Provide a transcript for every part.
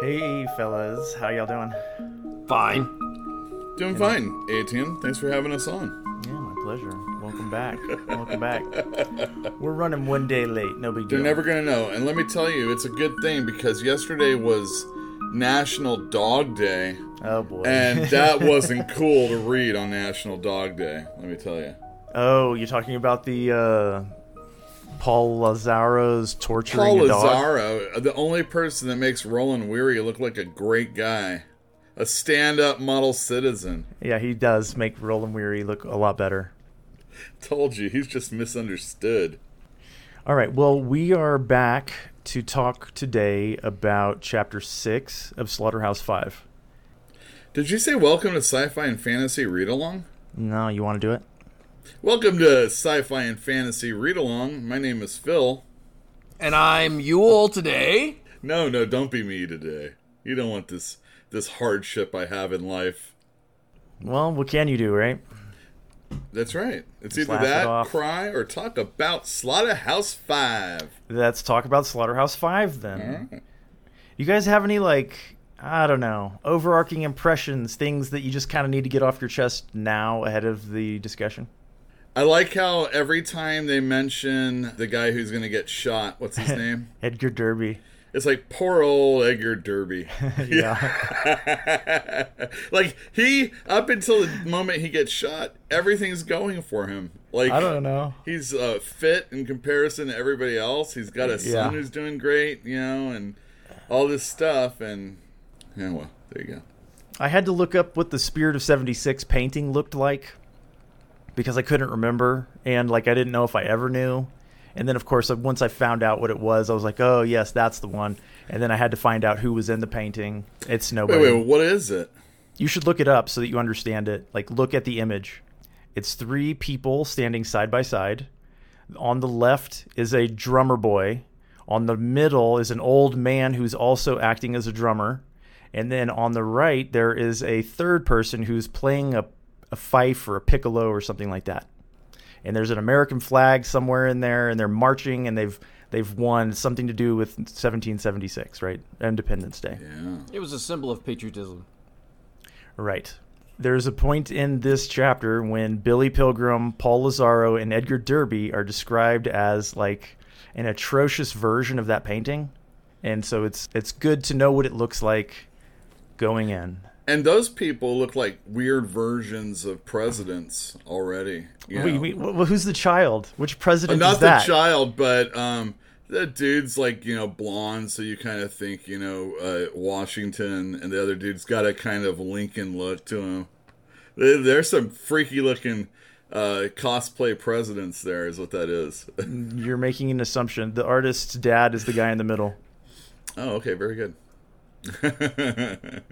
Hey, fellas, how y'all doing? Fine. Doing fine, ATN. Thanks for having us on. Yeah, my pleasure. Welcome back. Welcome back. We're running one day late. No big deal. They're never gonna know. And let me tell you, it's a good thing because yesterday was National Dog Day, Oh boy. and that wasn't cool to read on National Dog Day. Let me tell you. oh, you're talking about the uh, Paul Lazaro's torturing Paul a dog. Lazaro, the only person that makes Roland Weary look like a great guy, a stand-up model citizen. Yeah, he does make Roland Weary look a lot better. Told you, he's just misunderstood. All right. Well, we are back to talk today about Chapter Six of Slaughterhouse Five. Did you say welcome to Sci-Fi and Fantasy Read Along? No, you want to do it? Welcome to Sci-Fi and Fantasy Read Along. My name is Phil. And I'm Yule today. No, no, don't be me today. You don't want this this hardship I have in life. Well, what can you do, right? That's right. It's Just either laugh it that, off. cry, or talk about Slaughterhouse Five. Let's talk about Slaughterhouse Five then. Alright. You guys have any like I don't know overarching impressions, things that you just kind of need to get off your chest now ahead of the discussion? I like how every time they mention the guy who's going to get shot, what's his name? Edgar Derby. It's like poor old Edgar Derby. Yeah. like he up until the moment he gets shot, everything's going for him. Like I don't know. he's uh, fit in comparison to everybody else. He's got a son Yeah. who's doing great, you know, and all this stuff. And yeah, well, there you go. I had to look up what the Spirit of 76 painting looked like because I couldn't remember and like I didn't know if I ever knew. And then of course once I found out what it was, I was like, "Oh, yes, that's the one." And then I had to find out who was in the painting. It's Wait, wait, what is it? You should look it up so that you understand it. Like, look at the image. It's three people standing side by side. On the left is a drummer boy. On the middle is an old man who's also acting as a drummer. And then on the right, there is a third person who's playing a, a fife or a piccolo or something like that. And there's an American flag somewhere in there, and they're marching, and they've they've won something to do with 1776, right? Independence Day. Yeah. It was a symbol of patriotism. Right. There's a point in this chapter when Billy Pilgrim, Paul Lazaro, and Edgar Derby are described as like an atrocious version of that painting. And so it's it's good to know what it looks like going in. And those people look like weird versions of presidents already. Wait, wait, wh- who's the child? Which president Uh, not the child, but um, the dude's like you know blonde, so you kind of think you know uh, Washington, and the other dude's got a kind of Lincoln look to him. There's some freaky looking uh, cosplay presidents. There is what that is. You're making an assumption. The artist's dad is the guy in the middle. oh, okay, very good.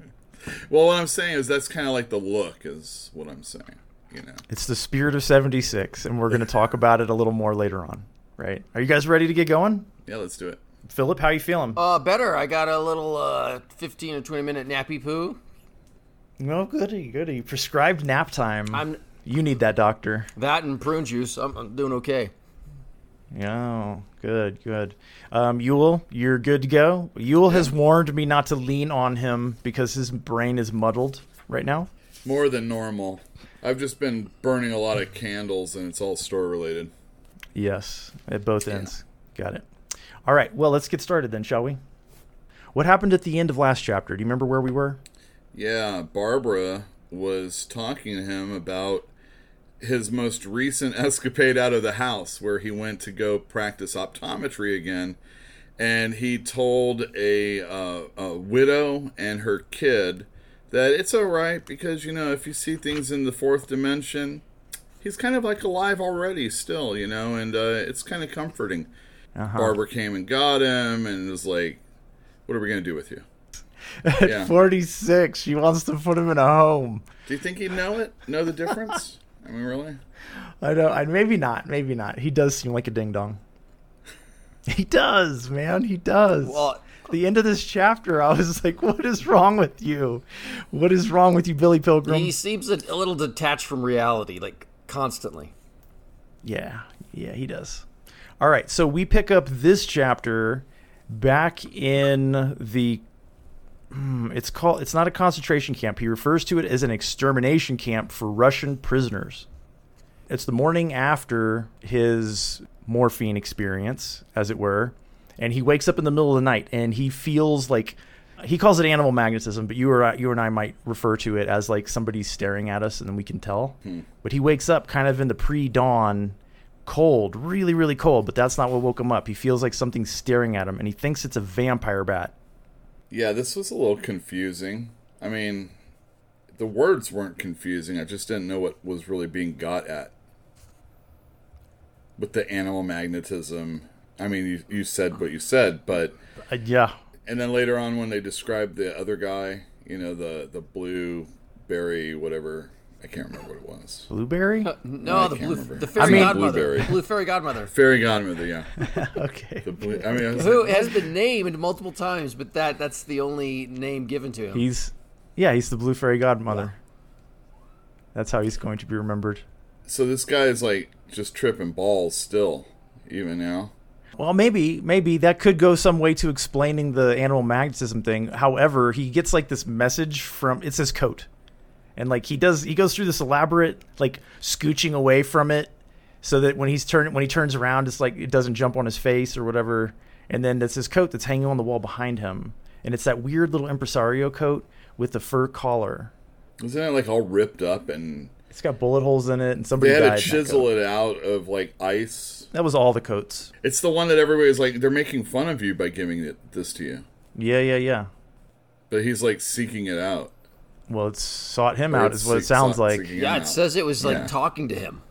well, what I'm saying is that's kind of like the look, is what I'm saying. You know. It's the spirit of 76, and we're going to talk about it a little more later on. Right? Are you guys ready to get going? Yeah, let's do it. Philip, how you feeling? Uh, better. I got a little uh, 15 or 20 minute nappy poo. Oh, goody, goody. Prescribed nap time. I'm You need that, doctor. that and prune juice. I'm, I'm doing okay. Yeah, good, good. Um, Yule, you're good to go. Yule has warned me not to lean on him because his brain is muddled right now. More than normal. I've just been burning a lot of candles, and it's all store related. Yes, at both ends. Got it. All right, well, let's get started then, shall we? What happened at the end of last chapter? Do you remember where we were? Yeah, Barbara was talking to him about his most recent escapade out of the house where he went to go practice optometry again. And he told a, uh, a widow and her kid that it's all right because, you know, if you see things in the fourth dimension, he's kind of like alive already still, you know, and uh, it's kind of comforting. Uh-huh. Barbara came and got him and was like, What are we going to do with you? At Yeah. 46, she wants to put him in a home. Do you think he'd know it? Know the difference? I mean, really? I know. I, maybe not. Maybe not. He does seem like a ding dong. He does, man. He does. Well, the end of this chapter, I was like, "What is wrong with you? What is wrong with you, Billy Pilgrim?" he seems a, a little detached from reality, like constantly. Yeah, yeah, he does. All right, so we pick up this chapter back in the Hmm, it's called it's not a concentration camp. He refers to it as an extermination camp for Russian prisoners. It's the morning after his morphine experience, as it were, and he wakes up in the middle of the night and he feels like he calls it animal magnetism, but you or you and I might refer to it as like somebody's staring at us and then we can tell. Hmm. But he wakes up kind of in the pre-dawn cold, really really cold, but that's not what woke him up. He feels like something's staring at him and he thinks it's a vampire bat. Yeah, this was a little confusing. I mean, the words weren't confusing. I just didn't know what was really being got at. With the animal magnetism. I mean, you, you said what you said, but. Uh, yeah. And then later on, when they described the other guy, you know, the, the blueberry, whatever. I can't remember what it was. Blueberry? Uh, no, I the blue, remember. the fairy I mean- godmother, Blueberry. blue fairy godmother, Fairy godmother, yeah. okay. The blue, I mean, I who like, has been named multiple times, but that that's the only name given to him. He's yeah, he's the blue fairy godmother. That's how he's going to be remembered. so this guy is like just tripping balls still, even now. Well, maybe maybe that could go some way to explaining the animal magnetism thing. However, he gets like this message from it's his coat. And like he does he goes through this elaborate like scooching away from it so that when he's turn when he turns around it's like it doesn't jump on his face or whatever. And then it's his coat that's hanging on the wall behind him. And it's that weird little impresario coat with the fur collar. Isn't it like all ripped up and It's got bullet holes in it and somebody they had to chisel it out of like ice? That was all the coats. It's the one that everybody's like they're making fun of you by giving it this to you, Yeah, yeah, yeah. but he's like seeking it out. Well, it sought him Or out, is what it sounds like. yeah, him it out. says it was like Yeah. talking to him.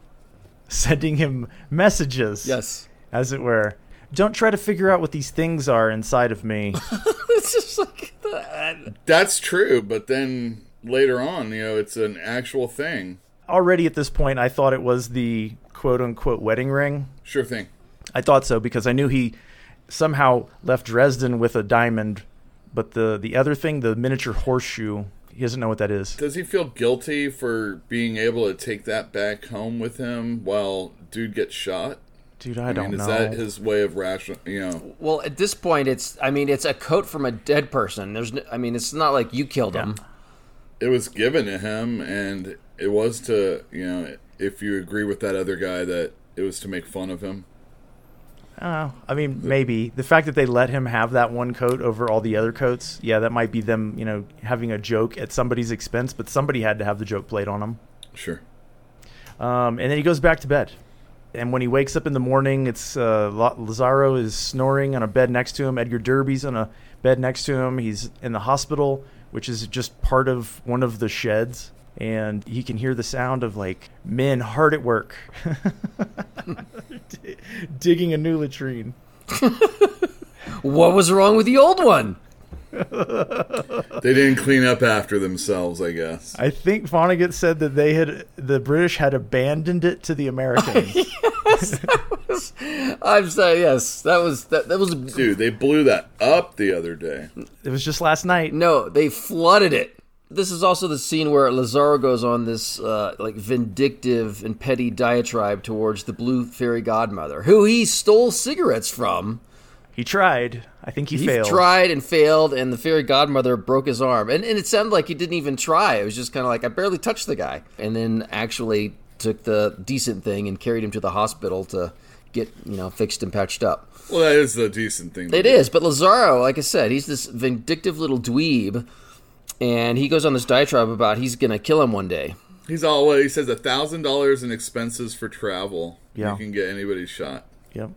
Sending him messages. Yes, As it were. Don't try to figure out what these things are inside of me. it's just like that. Uh, That's true, but then later on, you know, it's an actual thing. Already at this point, I thought it was the quote unquote wedding ring. Sure thing. I thought so because I knew he somehow left Dresden with a diamond, but the, the other thing, the miniature horseshoe, he doesn't know what that is. Does he feel guilty for being able to take that back home with him while dude gets shot? Dude, I, don't mean, know. is that his way of ration? You know, Well, at this point, it's I mean, it's a coat from a dead person. There's, no, I mean, it's not like you killed him. it was given to him, and it was to you know, if you agree with that other guy, that it was to make fun of him. Uh, I mean, maybe the fact that they let him have that one coat over all the other coats, yeah, that might be them, you know, having a joke at somebody's expense. But somebody had to have the joke played on him. Sure. Um, and then he goes back to bed. And when he wakes up in the morning, it's uh, Lazaro is snoring on a bed next to him. Edgar Derby's on a bed next to him. He's in the hospital, which is just part of one of the sheds. And he can hear the sound of like men hard at work, D- digging a new latrine. What was wrong with the old one? They didn't clean up after themselves, I guess. I think Vonnegut said that they had the British had abandoned it to the Americans. Oh, I'm sorry. Yes, that was that. That was Dude, they blew that up the other day. it was just last night. no. They flooded it. This is also the scene where Lazaro goes on this uh, like vindictive and petty diatribe towards the blue fairy godmother, who he stole cigarettes from. He tried. I think he, failed. He failed. tried and failed, and the fairy godmother broke his arm. And, and it sounded like he didn't even try. It was just kind of like, I barely touched the guy. And then actually took the decent thing and carried him to the hospital to get, you know, fixed and patched up. Well, that is the decent thing. to It do. is, but Lazaro, like I said, he's this vindictive little dweeb, and he goes on this diatribe about he's going to kill him one day. He's all what he says a thousand dollars in expenses for travel. Yeah. You can get anybody shot. Yep.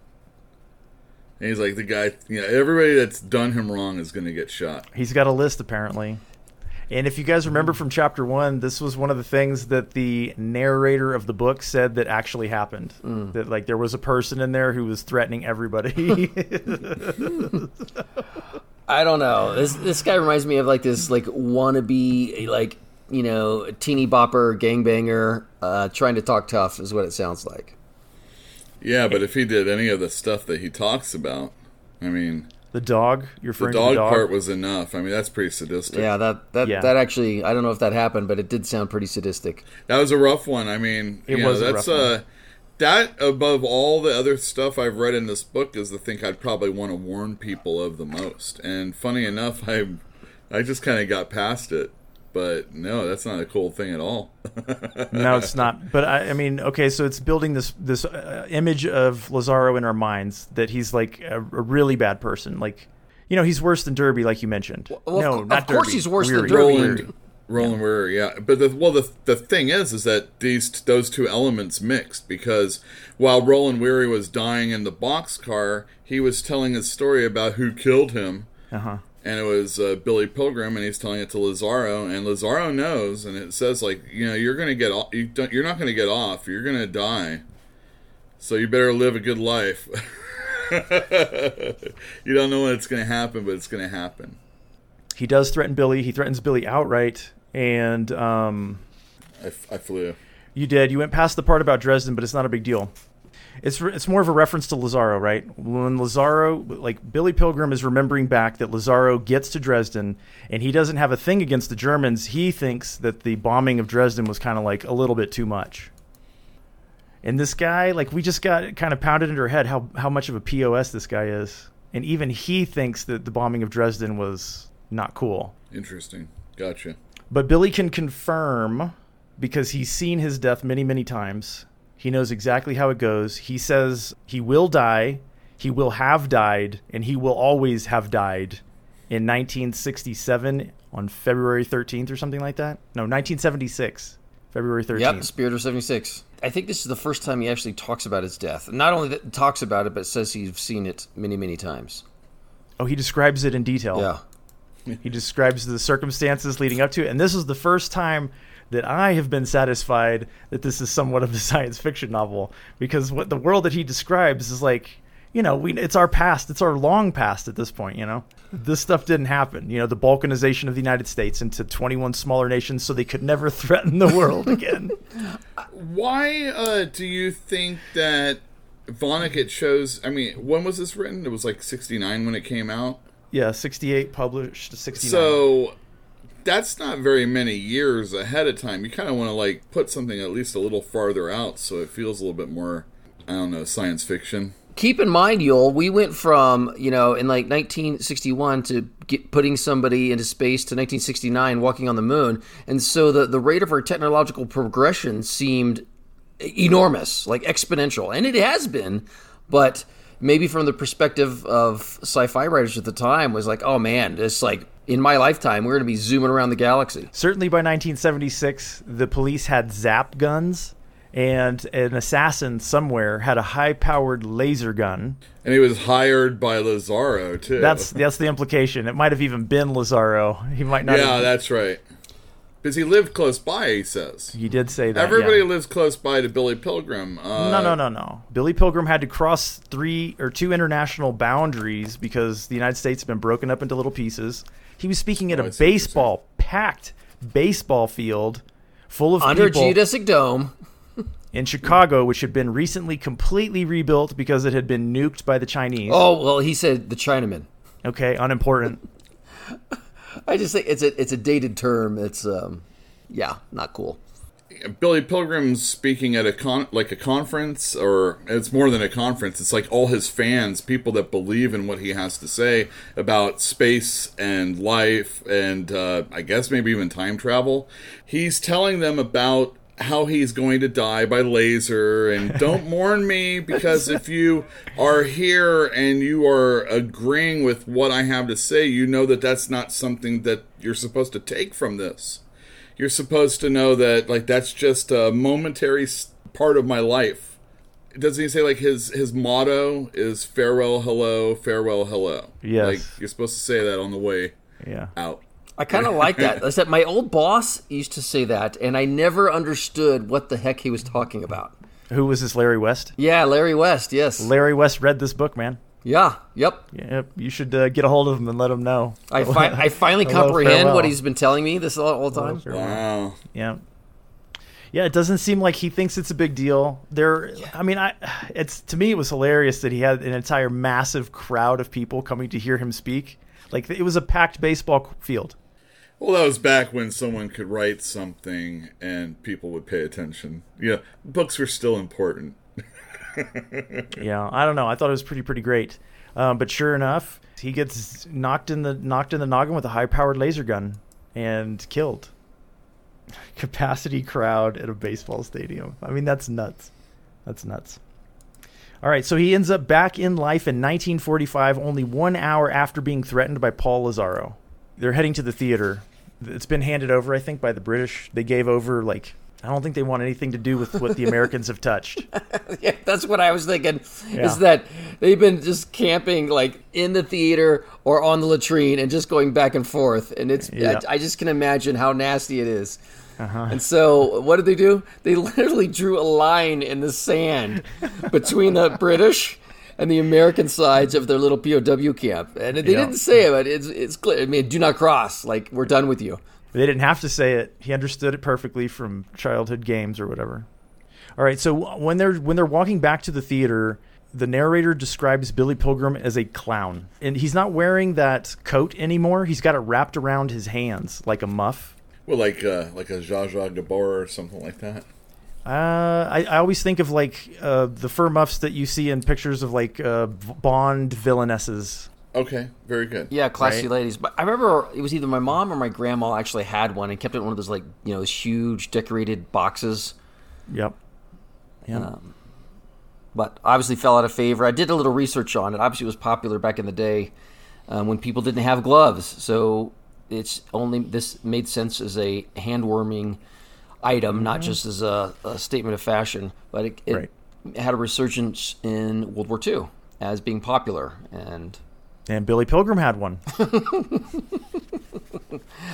And he's like the guy you know, everybody that's done him wrong is gonna get shot. He's got a list apparently. And if you guys remember from chapter one, this was one of the things that the narrator of the book said that actually happened. That like there was a person in there who was threatening everybody. I don't know. This this guy reminds me of like this like wannabe like you know teeny bopper gangbanger uh, trying to talk tough is what it sounds like. Yeah, but if he did any of the stuff that he talks about, I mean the dog, you're the dog, the dog. part was enough. I mean that's pretty sadistic. Yeah, that that Yeah. that actually I don't know if that happened, but it did sound pretty sadistic. That was a rough one. I mean It was know, a that's rough one. uh that above all the other stuff I've read in this book is the thing I'd probably want to warn people of the most. And funny enough, I I just kind of got past it. But no, that's not a cool thing at all. no, it's not. But I, I mean, okay, so it's building this this uh, image of Lazaro in our minds that he's like a, a really bad person. Like, you know, he's worse than Derby, like you mentioned. Well, no, of, not of course Derby. he's worse than Weary. Derby. Roland, Roland Weary, yeah. But the, well, the the thing is, is that these those two elements mixed because while Roland Weary was dying in the boxcar, he was telling a story about who killed him, Uh-huh. And it was uh, Billy Pilgrim, and he's telling it to Lazaro, and Lazaro knows, and it says like, you know, you're gonna get off, you don't, you're not gonna get off, you're gonna die, so you better live a good life. you don't know when it's gonna happen, but it's gonna happen. He does threaten Billy. He threatens Billy outright. And um, I, f- I flew. you did. You went past the part about Dresden, but it's not a big deal. It's it's more of a reference to Lazaro, right? When Lazaro, like Billy Pilgrim, is remembering back that Lazaro gets to Dresden, and he doesn't have a thing against the Germans. He thinks that the bombing of Dresden was kind of like a little bit too much. And this guy, like, we just got kind of pounded into our head how how much of a pos this guy is, and even he thinks that the bombing of Dresden was not cool. Interesting. Gotcha. But Billy can confirm because he's seen his death many, many times. He knows exactly how it goes. He says he will die, he will have died, and he will always have died in 1967 on February 13th or something like that. No, 1976, February 13th. Yep, Spirit of 76. I think this is the first time he actually talks about his death. Not only that talks about it, but says he's seen it many, many times. Oh, he describes it in detail. Yeah. He describes the circumstances leading up to it. And this is the first time that I have been satisfied that this is somewhat of a science fiction novel because what the world that he describes is like, you know, we it's our past, it's our long past at this point, you know. This stuff didn't happen, you know, the balkanization of the United States into 21 smaller nations so they could never threaten the world again. Why uh, do you think that Vonnegut chose? I mean, when was this written? It was like '69 when it came out. yeah, 68 published 69. So that's not very many years ahead of time. You kind of want to like put something at least a little farther out, so it feels a little bit more. I don't know, science fiction. Keep in mind, Yul, we went from, you know, in like 1961 to get, putting somebody into space to 1969 walking on the moon. And so the, the rate of our technological progression seemed enormous, like exponential. And it has been, but maybe from the perspective of sci-fi writers at the time was like, oh man, it's like in my lifetime we're going to be zooming around the galaxy. Certainly by 1976, the police had zap guns, and an assassin somewhere had a high-powered laser gun. And he was hired by Lazaro too. That's that's the implication. It might have even been Lazaro. He might not. yeah, have, that's right. Because he lived close by. He says he did say that. everybody yeah. lives close by to Billy Pilgrim. Uh, No, no, no, no. Billy Pilgrim had to cross three or two international boundaries because the United States had been broken up into little pieces. He was speaking at Oh, I a see what you're baseball packed baseball field full of Under people. geodesic dome. in Chicago, which had been recently completely rebuilt because it had been nuked by the Chinese. Oh, well, he said the Chinaman. Okay, unimportant. I just think it's a it's a dated term. It's um, yeah, not cool. Billy Pilgrim's speaking at a con like a conference, or it's more than a conference. It's like all his fans, people that believe in what he has to say about space and life, and uh, I guess maybe even time travel. He's telling them about how he's going to die by laser, and don't mourn me because if you are here and you are agreeing with what I have to say, you know that that's not something that you're supposed to take from this you're supposed to know that like that's just a momentary part of my life doesn't he say like his his motto is farewell hello farewell hello Yes. like you're supposed to say that on the way Yeah. out I kind of like that. Except my old boss used to say that, and I never understood what the heck he was talking about. Who was this Larry West? Yeah, Larry West. Yes. Larry West read this book, man. Yeah. Yep. Yep, you should uh, get a hold of him and let him know. I fi- I finally Hello, comprehend farewell. what he's been telling me this all, all the time. wow Yeah. Yeah, it doesn't seem like he thinks it's a big deal. There I mean, I it's to me it was hilarious that he had an entire massive crowd of people coming to hear him speak. Like it was a packed baseball field. well that was back when someone could write something and people would pay attention yeah books were still important Yeah, I don't know. I thought it was pretty pretty great. Um, but sure enough, he gets knocked in the knocked in the noggin with a high powered laser gun and killed. Capacity crowd at a baseball stadium. I mean, that's nuts. That's nuts. All right, so he ends up back in life in 1945, only one hour after being threatened by Paul Lazaro. They're heading to the theater. It's been handed over, I think, by the British. They gave over like I don't think they want anything to do with what the Americans have touched. yeah, that's what I was thinking. Yeah. Is that they've been just camping like in the theater or on the latrine and just going back and forth, and it's Yeah. I, I just can imagine how nasty it is. Uh-huh. And so, what did they do? They literally drew a line in the sand between the British and the American sides of their little POW camp, and they Yeah. didn't say it, but it's it's clear. I mean, do not cross. Like we're done with you. They didn't have to say it. He understood it perfectly from childhood games or whatever. All right, so when they're when they're walking back to the theater, the narrator describes Billy Pilgrim as a clown. And he's not wearing that coat anymore. He's got it wrapped around his hands like a muff. Well, like uh, like a Zsa Zsa Gabor or something like that. Uh, I, I always think of like uh, the fur muffs that you see in pictures of like uh, Bond villainesses. Okay, very good. Yeah, classy Right. ladies. But I remember it was either my mom or my grandma actually had one and kept it in one of those like you know those huge decorated boxes. Yep. Yeah. But obviously fell out of favor. I did a little research on it. Obviously, it was popular back in the day um, when people didn't have gloves. So it's only this made sense as a hand warming item, not just as a, a statement of fashion. But it, it Right. had a resurgence in World War II as being popular and. And Billy Pilgrim had one.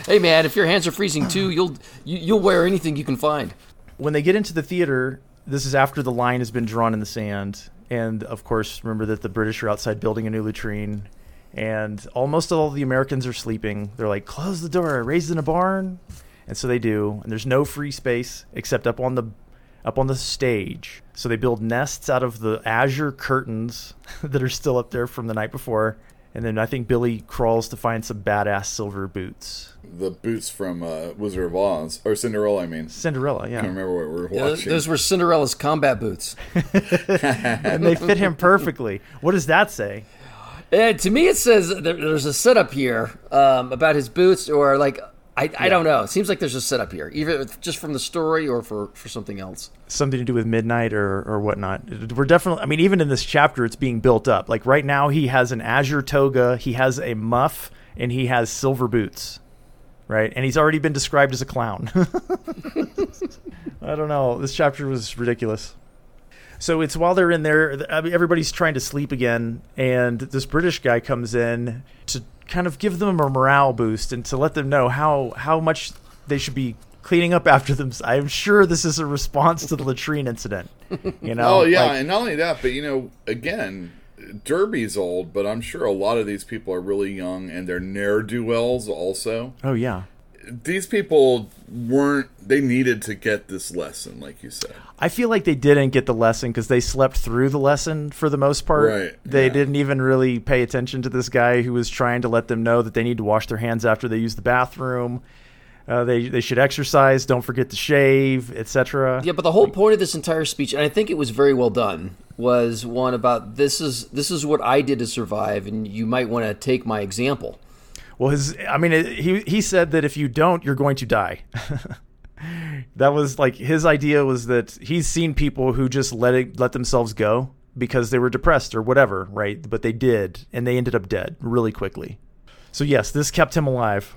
Hey man, if your hands are freezing too, you'll you, you'll wear anything you can find. when they get into the theater, this is after the line has been drawn in the sand, and of course, remember that the British are outside building a new latrine, and almost all the Americans are sleeping. They're like, "Close the door, raised in a barn," and so they do. And there's no free space except up on the up on the stage. So they build nests out of the azure curtains that are still up there from the night before. And then I think Billy crawls to find some badass silver boots. The boots from uh, Wizard of Oz or Cinderella. I mean, Cinderella, yeah. I yeah. don't remember what we were Yeah, watching. those were Cinderella's combat boots. and they fit him perfectly. What does that say? And to me, it says there, there's a setup here um, about his boots, or like I, I don't know. It seems like there's a setup here, either just from the story or for, for something else. Something to do with midnight or or whatnot. We're definitely. I mean, even in this chapter, it's being built up. Like right now, he has an azure toga, he has a muff, and he has silver boots. Right, and he's already been described as a clown. I don't know. This chapter was ridiculous. So it's while they're in there, everybody's trying to sleep again, and this British guy comes in to kind of give them a morale boost and to let them know how how much they should be cleaning up after them. I'm sure this is a response to the latrine incident. You know? Oh yeah, Like, and not only that, but you know, again, Derby's old, but I'm sure a lot of these people are really young and they're ne'er do wells. Also, oh yeah. These people weren't. They needed to get this lesson, like you said. I feel like they didn't get the lesson because they slept through the lesson for the most part. Right, They yeah. didn't even really pay attention to this guy who was trying to let them know that they need to wash their hands after they use the bathroom. Uh, they they should exercise. Don't forget to shave, etc. Yeah, but the whole point of this entire speech, and I think it was very well done, was one about this is this is what I did to survive, and you might want to take my example. Well, his I mean, it, he he said that if you don't, you're going to die. that was like his idea was that he's seen people who just let it let themselves go because they were depressed or whatever, right? But they did, and they ended up dead really quickly. So yes, this kept him alive.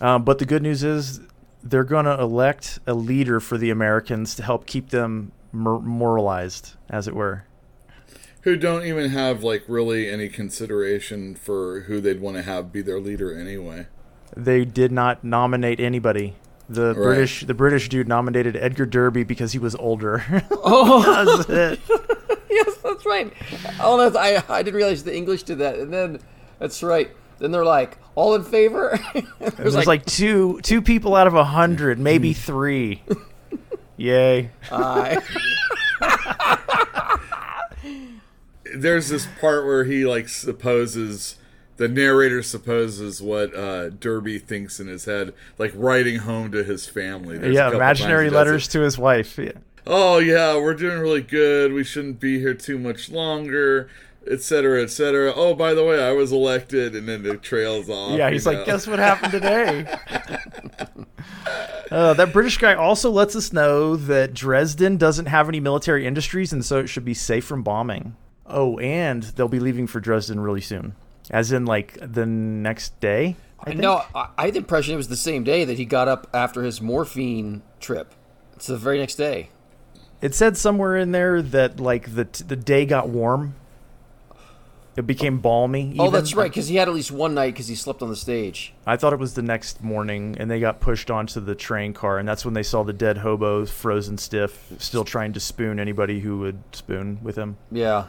Um, but the good news is they're going to elect a leader for the Americans to help keep them mor- moralized, as it were. Who don't even have like really any consideration for who they'd want to have be their leader anyway. They did not nominate anybody. The British the British dude nominated Edgar Derby because he was older. Oh, That's it. yes, that's right. Oh, that's, I I didn't realize the English did that, and then that's right. Then they're like, all in favor. There's There's like, two two people out of a hundred, maybe Hmm. three. Yay! I- There's this part where he like supposes the narrator supposes what uh, Derby thinks in his head, like writing home to his family. There's yeah, imaginary times he does letters it. to his wife. Yeah. oh yeah, we're doing really good. We shouldn't be here too much longer, etc., etc. Oh, by the way, I was elected, and then the trails off. Yeah, he's know. like, guess what happened today? uh, that British guy also lets us know that Dresden doesn't have any military industries, and so it should be safe from bombing. Oh, and they'll be leaving for Dresden really soon, as in like the next day. I? No, I, I had the impression it was the same day that he got up after his morphine trip. It's the very next day. It said somewhere in there that like the the day got warm. It became balmy. Oh, that's right, because he had at least one night because he slept on the stage. I thought it was the next morning, and they got pushed onto the train car, and that's when they saw the dead hobo frozen stiff, still trying to spoon anybody who would spoon with him. Yeah.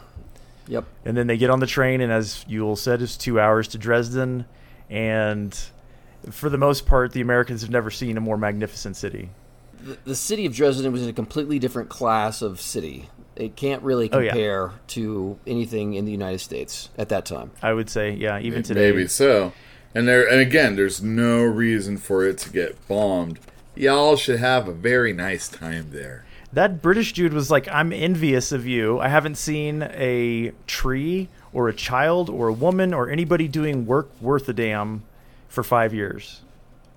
Yep. And then they get on the train, and as Yule said, it's two hours to Dresden, and for the most part, the Americans have never seen a more magnificent city. The, the city of Dresden was in a completely different class of city. It can't really Oh, yeah. compare to anything in the United States at that time. I would say, yeah, even today. Maybe so. And there, and again, there's no reason for it to get bombed. Y'all should have a very nice time there. That British dude was like, I'm envious of you. I haven't seen a tree or a child or a woman or anybody doing work worth a damn for five years.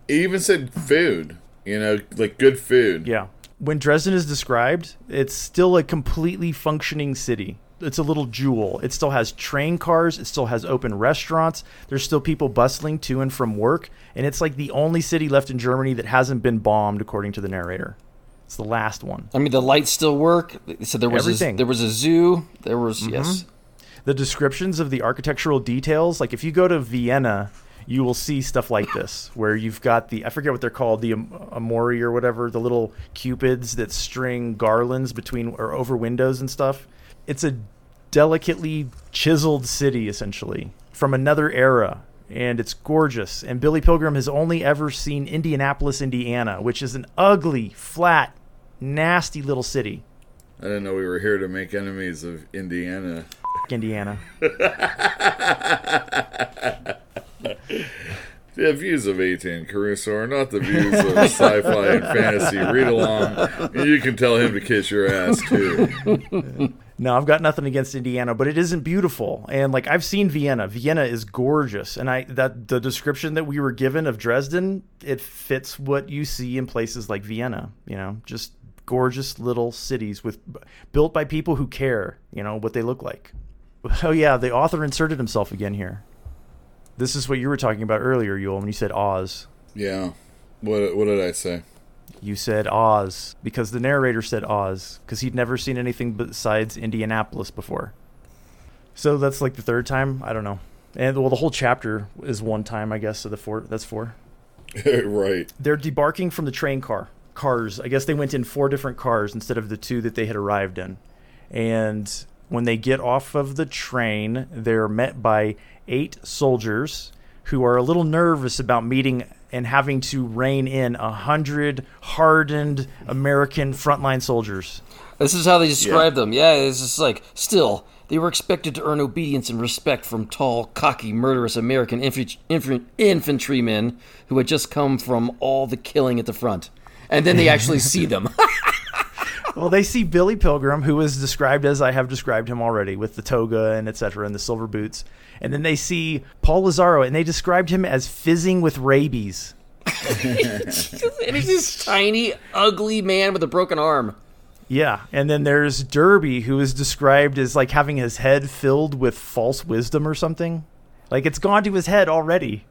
He even said food, you know, like good food. Yeah. When Dresden is described, it's still a completely functioning city. It's a little jewel. It still has train cars. It still has open restaurants. There's still people bustling to and from work. And it's like the only city left in Germany that hasn't been bombed, according to the narrator. It's the last one. I mean, the lights still work. So there was a, Everything. there was a zoo. There was mm-hmm. yes. the descriptions of the architectural details like if you go to vienna you will see stuff like this where you've got the i forget what they're called the am- amori or whatever the little cupids that string garlands between or over windows and stuff it's a delicately chiseled city essentially from another era and it's gorgeous and billy pilgrim has only ever seen indianapolis indiana which is an ugly flat nasty little city I didn't know we were here to make enemies of Indiana. indiana The views of 18 Caruso are not the views of sci-fi and fantasy. Read along. You can tell him to kiss your ass too. No, I've got nothing against Indiana, but it isn't beautiful. And like I've seen Vienna. Vienna is gorgeous. And I that the description that we were given of Dresden, it fits what you see in places like Vienna, you know, just gorgeous little cities with built by people who care, you know, what they look like. Oh yeah, the author inserted himself again here. This is what you were talking about earlier, Yule, when you said Oz. Yeah. What what did I say? You said Oz because the narrator said Oz because he'd never seen anything besides Indianapolis before. So that's like the third time. I don't know. And well, the whole chapter is one time, I guess. So the four. That's four. right. They're debarking from the train car cars. I guess they went in four different cars instead of the two that they had arrived in. And when they get off of the train, they're met by eight soldiers who are a little nervous about meeting and having to rein in a hundred hardened American frontline soldiers. This is how they describe them. Yeah, it's just like still they were expected to earn obedience and respect from tall, cocky, murderous American infant- infant- infantrymen who had just come from all the killing at the front, and then they actually see them. Well, they see Billy Pilgrim, who is described as I have described him already, with the toga and etc. and the silver boots. And then they see Paul Lazaro, and they described him as fizzing with rabies. and he's this tiny, ugly man with a broken arm. Yeah, and then there's Derby, who is described as like having his head filled with false wisdom or something. Like it's gone to his head already,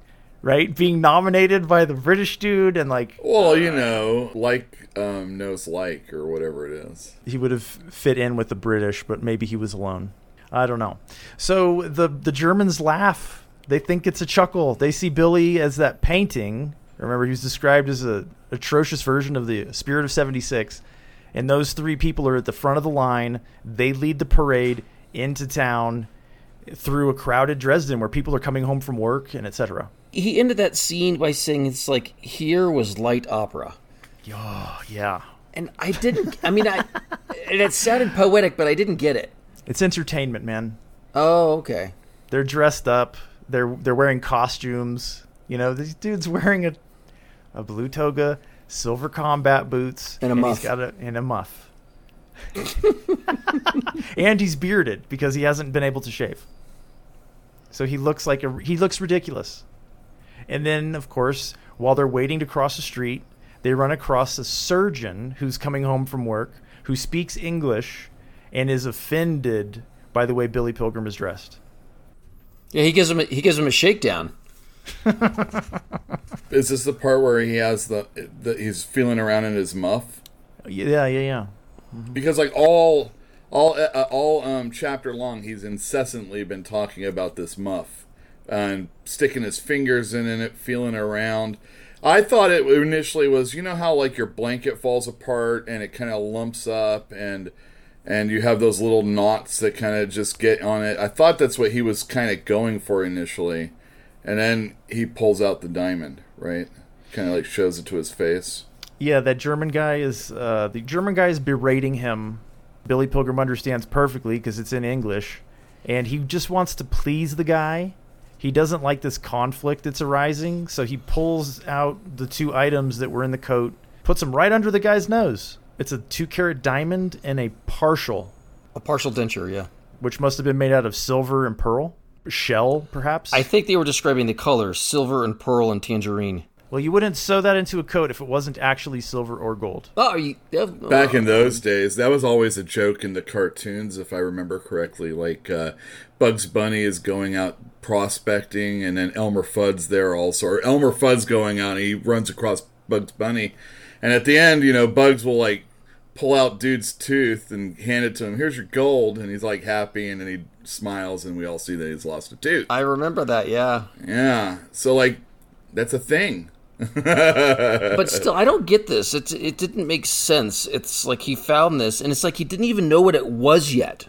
right? Being nominated by the British dude, and like Well, you know, like um, knows like or whatever it is. he would have fit in with the British, but maybe he was alone. I don't know. So the the Germans laugh. They think it's a chuckle. They see Billy as that painting. Remember, he was described as a atrocious version of the Spirit of '76. And those three people are at the front of the line. They lead the parade into town through a crowded Dresden where people are coming home from work and etc. He ended that scene by saying it's like here was light opera. Oh, yeah. And I didn't. I mean, I and it sounded poetic, but I didn't get it. It's entertainment, man. Oh, okay. They're dressed up. They're they're wearing costumes. You know, this dude's wearing a a blue toga, silver combat boots, And a he's muff. got a and a muff. and he's bearded because he hasn't been able to shave. So he looks like a he looks ridiculous. And then of course, while they're waiting to cross the street, they run across a surgeon who's coming home from work who speaks English and is offended by the way Billy Pilgrim is dressed. Yeah, he gives him a, he gives him a shakedown. Is this the part where he has the, the he's feeling around in his muff? Yeah, yeah, yeah. Because like all all uh, all um chapter long, he's incessantly been talking about this muff and sticking his fingers in it, feeling around. I thought it initially was, you know how like your blanket falls apart and it kind of lumps up and and you have those little knots that kind of just get on it. I thought that's what he was kind of going for initially. And then he pulls out the diamond, right? Kind of like shows it to his face. Yeah, that German guy is uh, the German guy is berating him. Billy Pilgrim understands perfectly because it's in English, and he just wants to please the guy. He doesn't like this conflict that's arising, so he pulls out the two items that were in the coat, puts them right under the guy's nose. It's a two carat diamond and a partial, A partial denture, yeah. which must have been made out of silver and pearl, shell perhaps. I think they were describing the colors silver and pearl and tangerine. Well, you wouldn't sew that into a coat if it wasn't actually silver or gold. Oh, you, uh, Back in those days, that was always a joke in the cartoons, if I remember correctly. Like uh, Bugs Bunny is going out prospecting, and then Elmer Fudd's there also. Or Elmer Fudd's going out, and he runs across Bugs Bunny, and at the end, you know, Bugs will like pull out dude's tooth and hand it to him. Here's your gold, and he's like happy, and then he smiles, and we all see that he's lost a tooth. I remember that, yeah. Yeah, so like that's a thing. But still, I don't get this. It it didn't make sense. It's like he found this, and it's like he didn't even know what it was yet,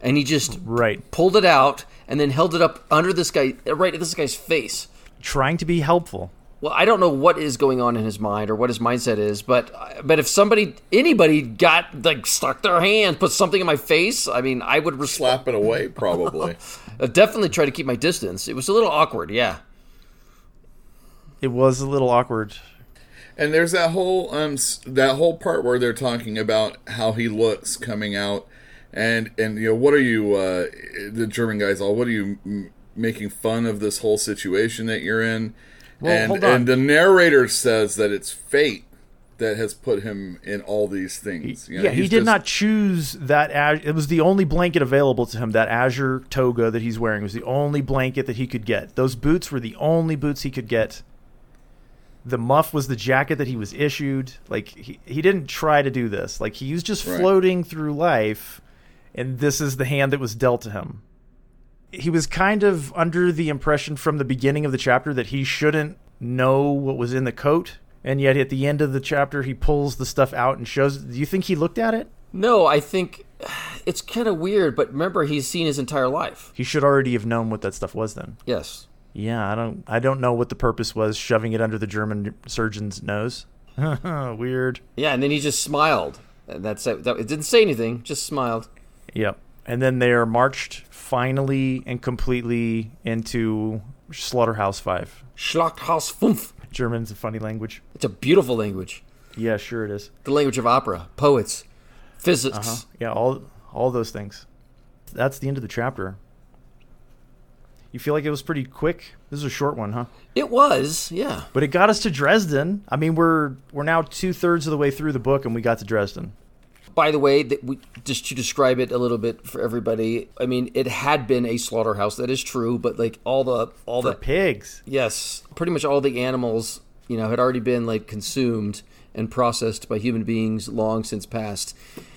and he just Right. pulled it out and then held it up under this guy, right at this guy's face. Trying to be helpful. Well, I don't know what is going on in his mind or what his mindset is, but but if somebody, anybody got like stuck their hand, put something in my face, I mean, I would res- Slap it away, probably. definitely try to keep my distance. It was a little awkward, yeah. It was a little awkward. And there's that whole um that whole part where they're talking about how he looks coming out, and and you know what are you uh, the German guys all what are you m- making fun of this whole situation that you're in, Well, and hold on. and the narrator says that it's fate that has put him in all these things. You know, yeah, he did just- not choose that. It was the only blanket available to him. That azure toga that he's wearing was the only blanket that he could get. Those boots were the only boots he could get. The muff was the jacket that he was issued. Like he, he didn't try to do this. Like he was just Right. floating through life, and this is the hand that was dealt to him. He was kind of under the impression from the beginning of the chapter that he shouldn't know what was in the coat, and yet at the end of the chapter he pulls the stuff out and shows. Do you think he looked at it? No, I think it's kind of weird, but remember, he's seen his entire life. He should already have known what that stuff was then. Yes. Yeah, I don't I don't know what the purpose was shoving it under the German surgeon's nose. Weird. Yeah, and then he just smiled. And that's it. That, it didn't say anything, just smiled. Yep. And then they are marched finally and completely into Slaughterhouse 5. Schlachthaus 5. German's a funny language. It's a beautiful language. Yeah, sure it is. The language of opera, poets, physics. Uh-huh. Yeah, all all those things. That's the end of the chapter. You feel like it was pretty quick? This is a short one, huh? It was, yeah. But it got us to Dresden. I mean, we're we're now two thirds of the way through the book, and we got to Dresden. By the way, that we, just to describe it a little bit for everybody, I mean, it had been a slaughterhouse. That is true, but like all the all For the pigs. yes, pretty much all the animals, you know, had already been like consumed and processed by human beings long since past,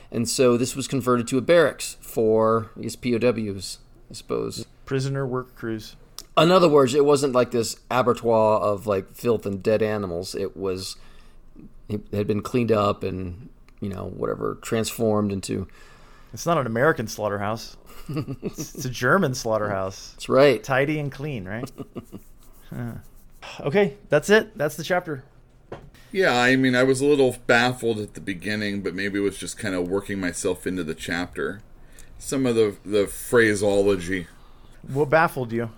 and so this was converted to a barracks for these POWs, I suppose. Prisoner work crews. In other words, it wasn't like this abattoir of like filth and dead animals. It was it had been cleaned up and you know whatever transformed into. It's not an American slaughterhouse. it's, it's a German slaughterhouse. That's right. Tidy and clean, right? Huh. okay, that's it. That's the chapter. Yeah, I mean, I was a little baffled at the beginning, but maybe it was just kind of working myself into the chapter. Some of the the phraseology. What baffled you?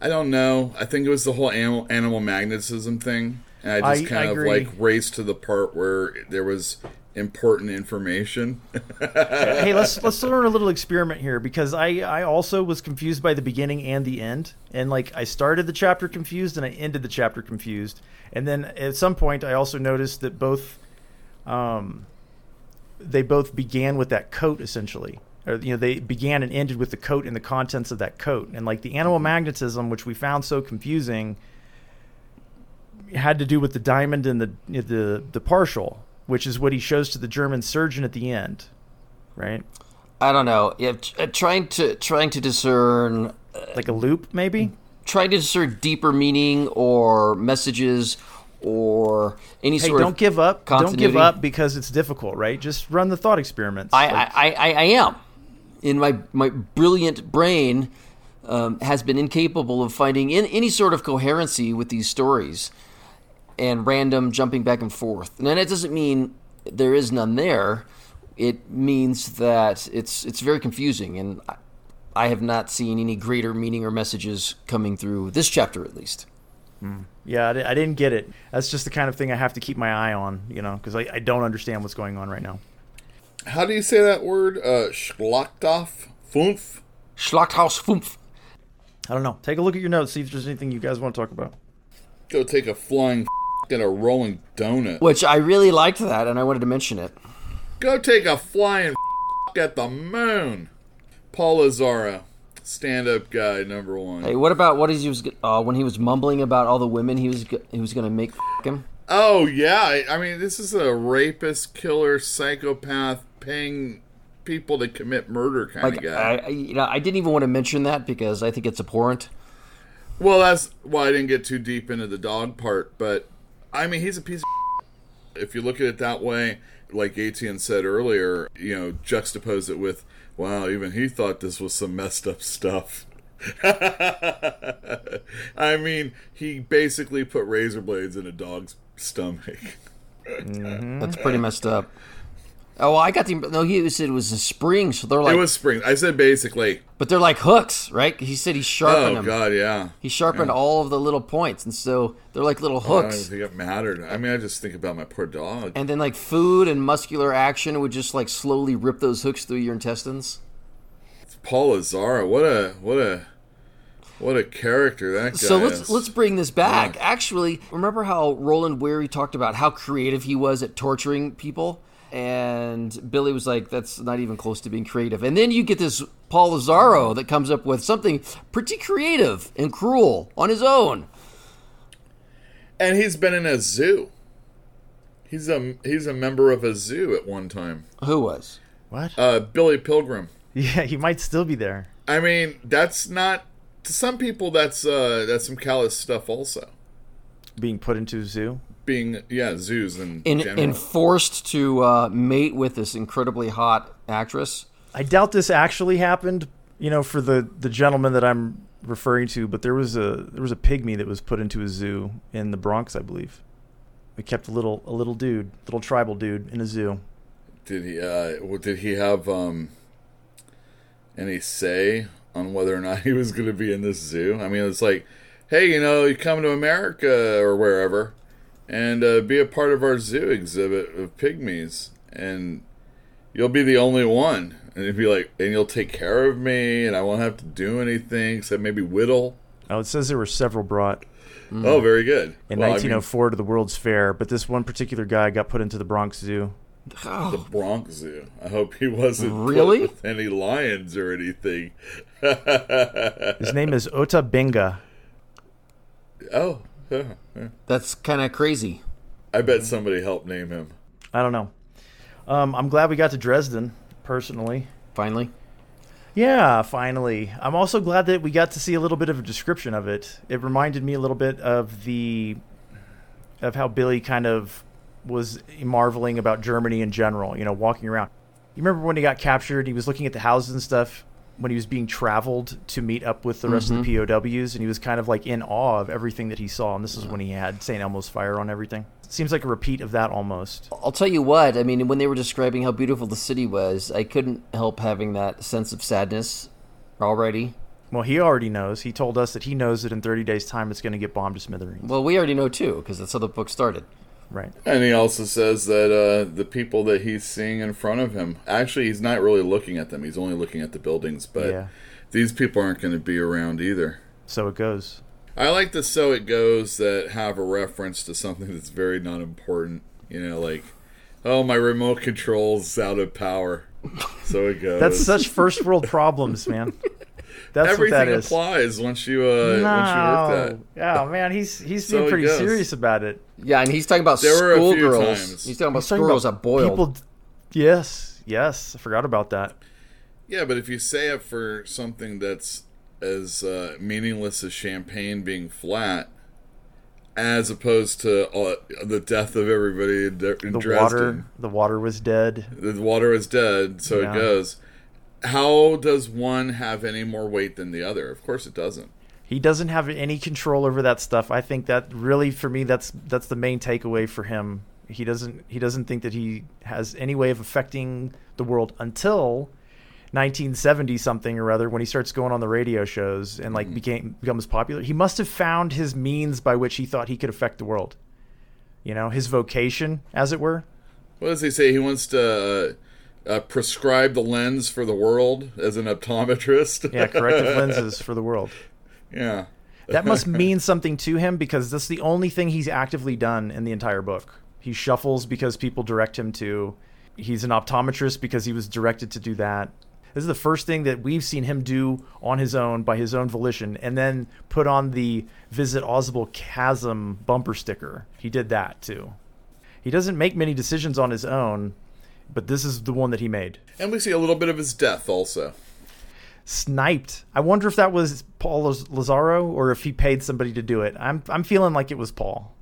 I don't know. I think it was the whole animal animal magnetism thing, and I just I- kind I of agree. like raced to the part where there was important information. hey, let's let's learn a little experiment here because I I also was confused by the beginning and the end, and like I started the chapter confused and I ended the chapter confused, and then at some point I also noticed that both, um, they both began with that coat essentially. Or, you know, they began and ended with the coat and the contents of that coat, and like the animal magnetism, which we found so confusing, had to do with the diamond and the the the partial, which is what he shows to the German surgeon at the end, right? I don't know. Yeah, uh, trying to trying to discern Like a loop, maybe. trying to discern deeper meaning or messages or any Hey, sort don't of give up. Don't give up because it's difficult, right? Just run the thought experiments. I, Like, I, I, I am. In my my brilliant brain um, has been incapable of finding in, any sort of coherency with these stories and random jumping back and forth. And that doesn't mean there is none there. It means that it's it's very confusing, and I, have not seen any greater meaning or messages coming through this chapter, at least. yeah, I, I didn't get it. That's just the kind of thing I have to keep my eye on, you know, because I, I don't understand what's going on right now. How do you say that word? Uh, Schlachthof? Funf? Schlachthaus Fünf. I don't know. Take a look at your notes. See if there's anything you guys want to talk about. Go take a flying at a rolling donut. Which I really liked that, and I wanted to mention it. Go take a flying at the moon. Paul Lazzaro, stand-up guy number one. Hey, what about what he was uh, when he was mumbling about all the women he was he was going to make him? Oh yeah, I, I mean this is a rapist, killer, psychopath, paying people to commit murder kind Like of guy. I, you know, I didn't even want to mention that because I think it's abhorrent. well, that's why I didn't get too deep into the dog part, but I mean he's a piece. of If you look at it that way, like Etienne said earlier, you know, juxtapose it with, wow, even he thought this was some messed up stuff. I mean, he basically put razor blades in a dog's stomach. Mm-hmm. That's pretty messed up. Oh, well, I got the no. He said it was a spring, so they're like, it was spring. I said basically. but they're like hooks, right? He said he sharpened Oh them. Oh God, yeah. He sharpened all of the little points, and so they're like little oh, I don't hooks. think it mattered. I mean, I just think about my poor dog. And then like food and muscular action would just like slowly rip those hooks through your intestines. Paul Lazzaro, what a what a what a character that guy So let's is. let's bring this back. Actually, remember how Roland Weary talked about how creative he was at torturing people, and Billy was like, "That's not even close to being creative." And then you get this Paul Lazzaro that comes up with something pretty creative and cruel on his own. and he's been in a zoo. He's a he's a member of a zoo at one time. Who was? What? Uh, Billy Pilgrim. yeah, he might still be there. I mean, that's not to some people. That's uh, that's some callous stuff. Also, Being put into a zoo. Being yeah, zoos in In, general. and forced to uh, mate with this incredibly hot actress. I doubt this actually happened, you know, for the the gentleman that I'm referring to, but there was a there was a pygmy that was put into a zoo in the Bronx, I believe. They kept a little a little dude, little tribal dude in a zoo. Did he? Uh, well, did he have um, any say on whether or not he was going to be in this zoo? I mean, it's like, hey, you know, you come to America or wherever, and uh, be a part of our zoo exhibit of pygmies, and you'll be the only one. And it'd be like, and you'll take care of me, and I won't have to do anything except maybe whittle. Oh, it says there were several brought Oh, very good. in Well, I mean, 1904 to the World's Fair, but this one particular guy got put into the Bronx Zoo. the Bronx Zoo. I hope he wasn't put Really? with any lions or anything. His name is Ota Benga. Oh, yeah, yeah. That's kind of crazy. I bet somebody helped name him. I don't know. Um, I'm glad we got to Dresden personally. Finally, Yeah, finally. I'm also glad that we got to see a little bit of a description of it. It reminded me a little bit of the of how Billy kind of was marveling about Germany in general, you know, walking around. You remember when he got captured, he was looking at the houses and stuff when he was being traveled to meet up with the rest of the mm-hmm. POWs and he was kind of like in awe of everything that he saw and this is when he had St. Elmo's fire on everything. Seems like a repeat of that almost. I'll tell you what. I mean, when they were describing how beautiful the city was, I couldn't help having that sense of sadness already. Well, he already knows. He told us that he knows that in 30 days time it's going to get bombed to smithereens. Well, we already know too, because that's how the book started. Right. And he also says that uh, the people that he's seeing in front of him, actually, he's not really looking at them. He's only looking at the buildings. But Yeah. these people aren't going to be around either. So it goes. I like the so it goes that have a reference to something that's very not important. You know, like, oh, my remote control's out of power. So it goes. That's such first world problems, man. That's Everything what that is. applies once you uh, once you work that. Yeah, man, he's he's So being it pretty goes. serious about it. Yeah, and he's talking about There were a few schoolgirls. He's talking about schoolgirls about that boiled. People, yes, yes, I forgot about that. Yeah, but if you say it for something that's as uh, meaningless as champagne being flat, as opposed to uh, the death of everybody in, in The Dresden, water, the water was dead. the water was dead, so Yeah. it goes. How does one have any more weight than the other? Of course, it doesn't. He doesn't have any control over that stuff. I think that really, for me, that's that's the main takeaway for him. He doesn't he doesn't think that he has any way of affecting the world until 1970 something or other when he starts going on the radio shows and like mm-hmm. became becomes popular. He must have found his means by which he thought he could affect the world. You know, his vocation, as it were. What does he say? He wants to uh, prescribe the lens for the world as an optometrist. Yeah, corrective lenses for the world. yeah. That must mean something to him because that's the only thing he's actively done in the entire book. He shuffles because people direct him to. He's an optometrist because he was directed to do that. This is the first thing that we've seen him do on his own by his own volition and then put on the Visit Ausable Chasm bumper sticker. He did that too. He doesn't make many decisions on his own, but this is the one that he made. And we see a little bit of his death also. sniped. I wonder if that was Paul Lazzaro or if he paid somebody to do it. I'm I'm feeling like it was Paul.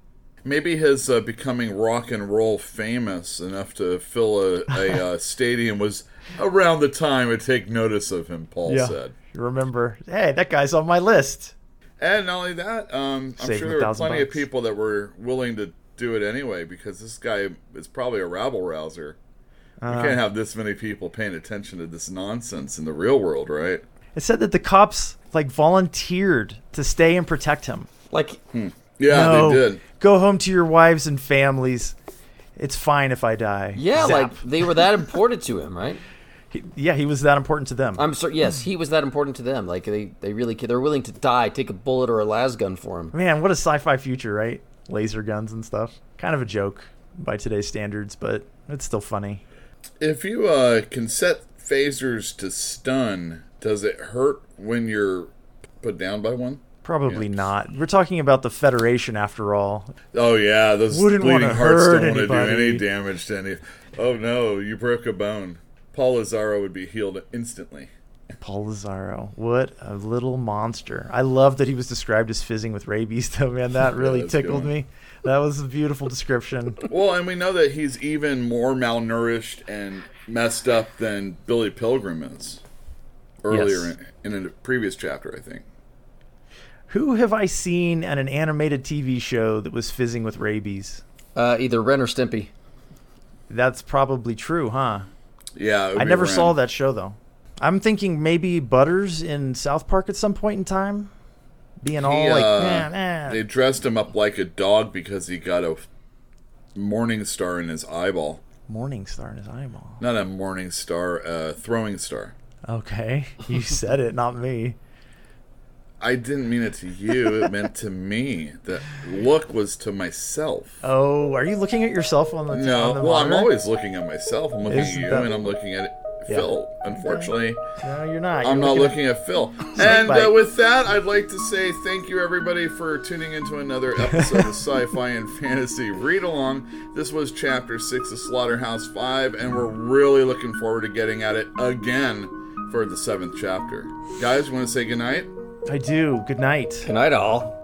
Maybe his uh, becoming rock and roll famous enough to fill a, a uh, stadium was around the time to take notice of him, Paul said. You remember? Hey, that guy's on my list. And not only that, um, I'm sure there were plenty of people that were willing to do it anyway because this guy is probably a rabble rouser. You um, can't have this many people paying attention to this nonsense in the real world, right? It said that the cops like volunteered to stay and protect him. like, hmm. Yeah, no, they did. go home to your wives and families. It's fine if I die. yeah, Zap. like they were that important to him, right? He- yeah, he was that important to them. I'm sorry. Yes, he was that important to them. Like they, they really, they're willing to die, take a bullet or a las gun for him. Man, what a sci-fi future, right? Laser guns and stuff. Kind of a joke by today's standards, but it's still funny. If you uh, can set phasers to stun, does it hurt when you're put down by one? Probably not. We're talking about the Federation after all. Oh yeah, those Wouldn't bleeding hearts don't want to do any damage to any. Oh no, you broke a bone. Paul Lazzaro would be healed instantly. Paul Lazzaro. What a little monster. I love that he was described as fizzing with rabies, though, man. That really good tickled me. That was a beautiful description. Well, and we know that he's even more malnourished and messed up than Billy Pilgrim is. Earlier Yes. in, in a previous chapter, I think. Who have I seen at an animated TV show that was fizzing with rabies? Uh, either Ren or Stimpy. That's probably true, huh? Yeah, I never Ren. saw that show, though. I'm thinking maybe Butters in South Park at some point in time. Being all He, like, uh, nah, nah. They dressed him up like a dog because he got a morning star in his eyeball. Morning Star in his eyeball. Not a morning star, a throwing star. Okay. You said it, not me. I didn't mean it to you. It meant to me. The look was to myself. Oh, are you looking at yourself on the No, on the well, I'm always looking at myself. I'm looking Isn't at you, that- and I'm looking at Yeah. Phil. Unfortunately, No, you're not. I'm You're not looking at Phil. And uh, with that, I'd like to say thank you, everybody, for tuning into another episode of Sci-Fi and Fantasy Read Along. This was Chapter Six of Slaughterhouse Five, and we're really looking forward to getting at it again for the seventh chapter. Guys, you want to say goodnight? I do. Good night. Good night, all.